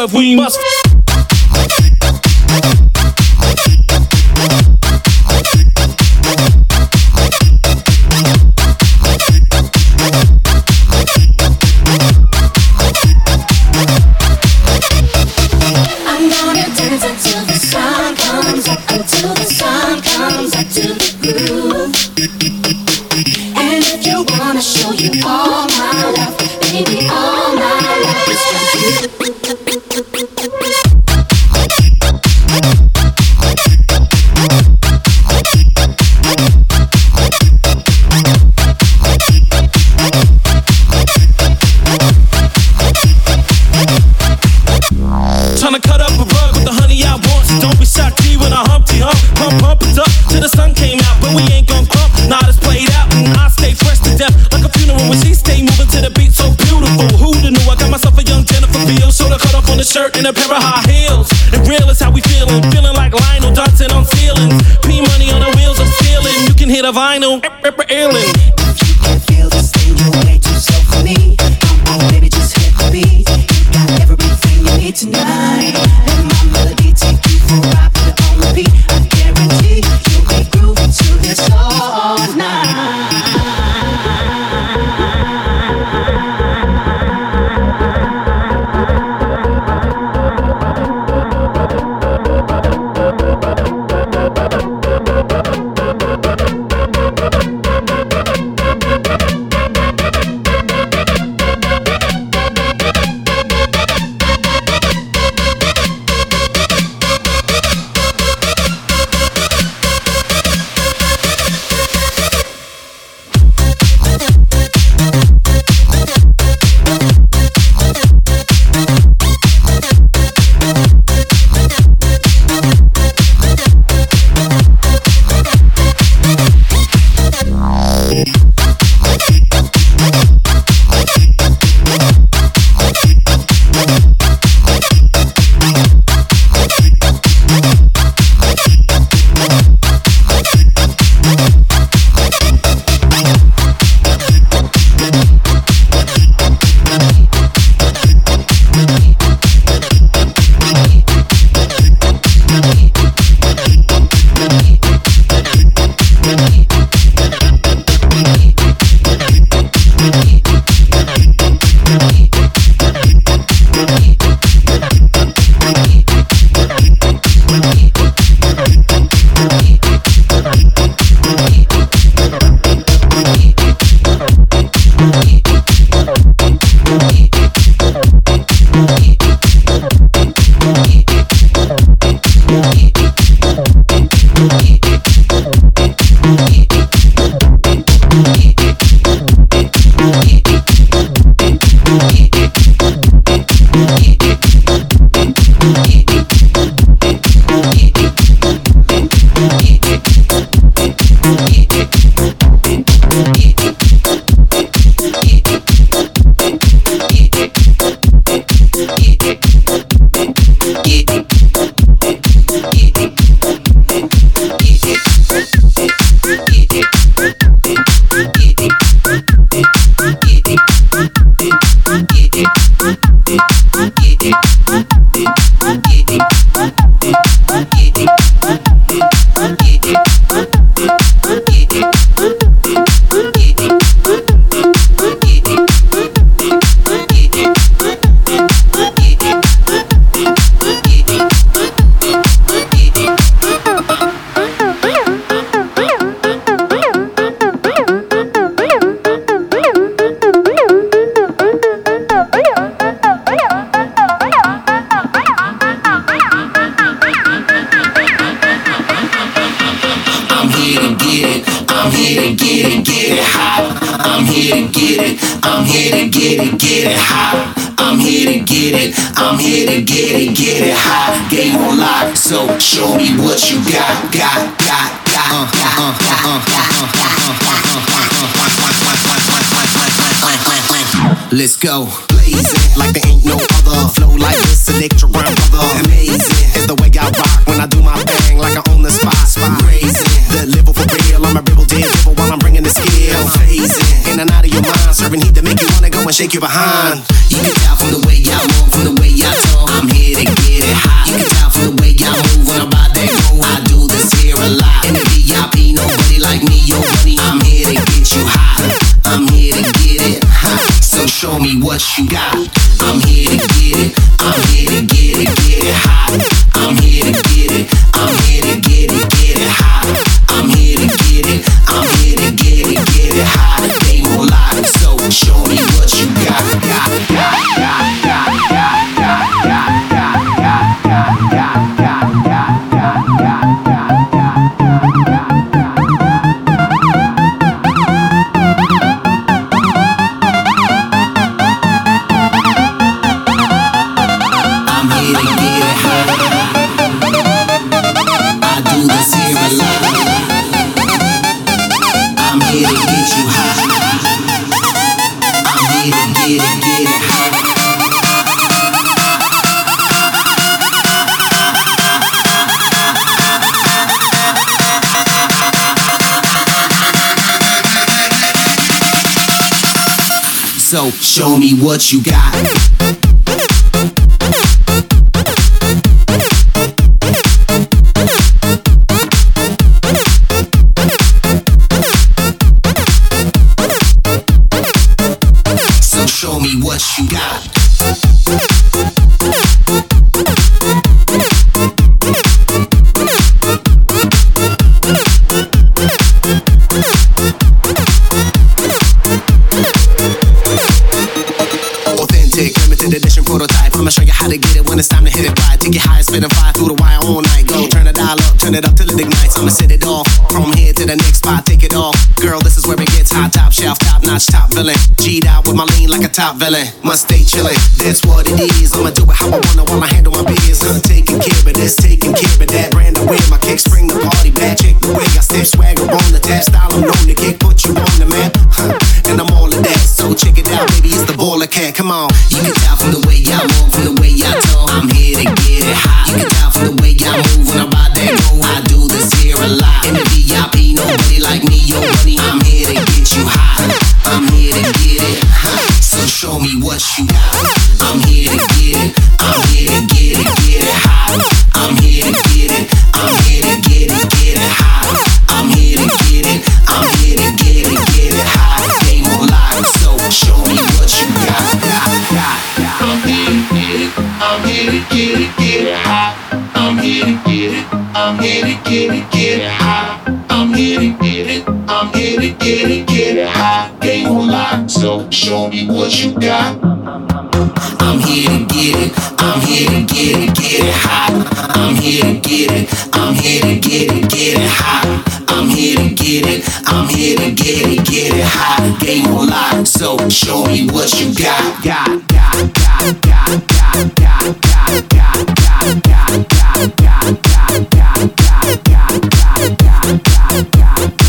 if we must. A pair of high shake your behind. You can tell from the way I move, from the way I talk. I'm here to get it hot. You can tell from the way I move when I'm about that go. I do this here a lot. In the VIP, nobody like me, yo, buddy. I'm here to get you hot. I'm here to get it hot. So show me what you got. Show me what you got. It's time to hit it right. Take it high, spin and through the wire all night. Go, turn the dial up, turn it up till it ignites. I'ma set it off from here to the next spot. Take it off, girl. This is where it gets hot. Top shelf, top notch, top villain. G'd out with my lean like a top villain. Must stay chillin', that's what it is. I'ma do it how I wanna while I handle my biz. I'm taking care of this, taking care of that. Brand wear, my kicks bring the party back. Check the way I step, swagger on the tap, style I'm known to kick, put you on the map. Huh. And I'm all of that, so check it out, baby. It's the baller cat. Come on, you can tell from the way I move, from the way I talk. I'm here to get it hot. You can tell from the way I move when I'm about that go. I do this here a lot. In the VIP, nobody like me, yo, buddy. I'm here to get you hot. I'm here to get it hot. So show me what you got. I'm here to get it, get it hot. I'm here to get it. I'm here to get it, get it hot. So show me what you got. I'm here to get it. I'm here to get it, get it hot. I'm here to get it. I'm here to get it, get it hot. I'm here to get it. I'm here to get it, get it hot. Game on lock, so show me what you got. Got, got, got, got, got, got, got, got, got, got, got, got, got, got, got, got, got, got, got,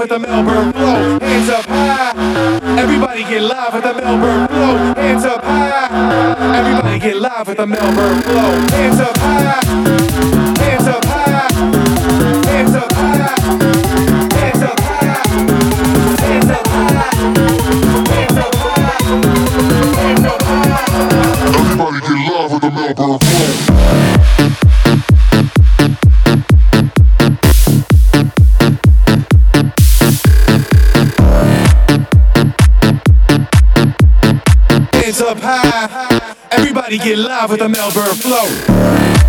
live at the Melbourne Flow. Hands up high. Everybody get live at the Melbourne Flow. Hands up high. Everybody get live at the Melbourne Flow. Hands up high. live with the Melbourne flow.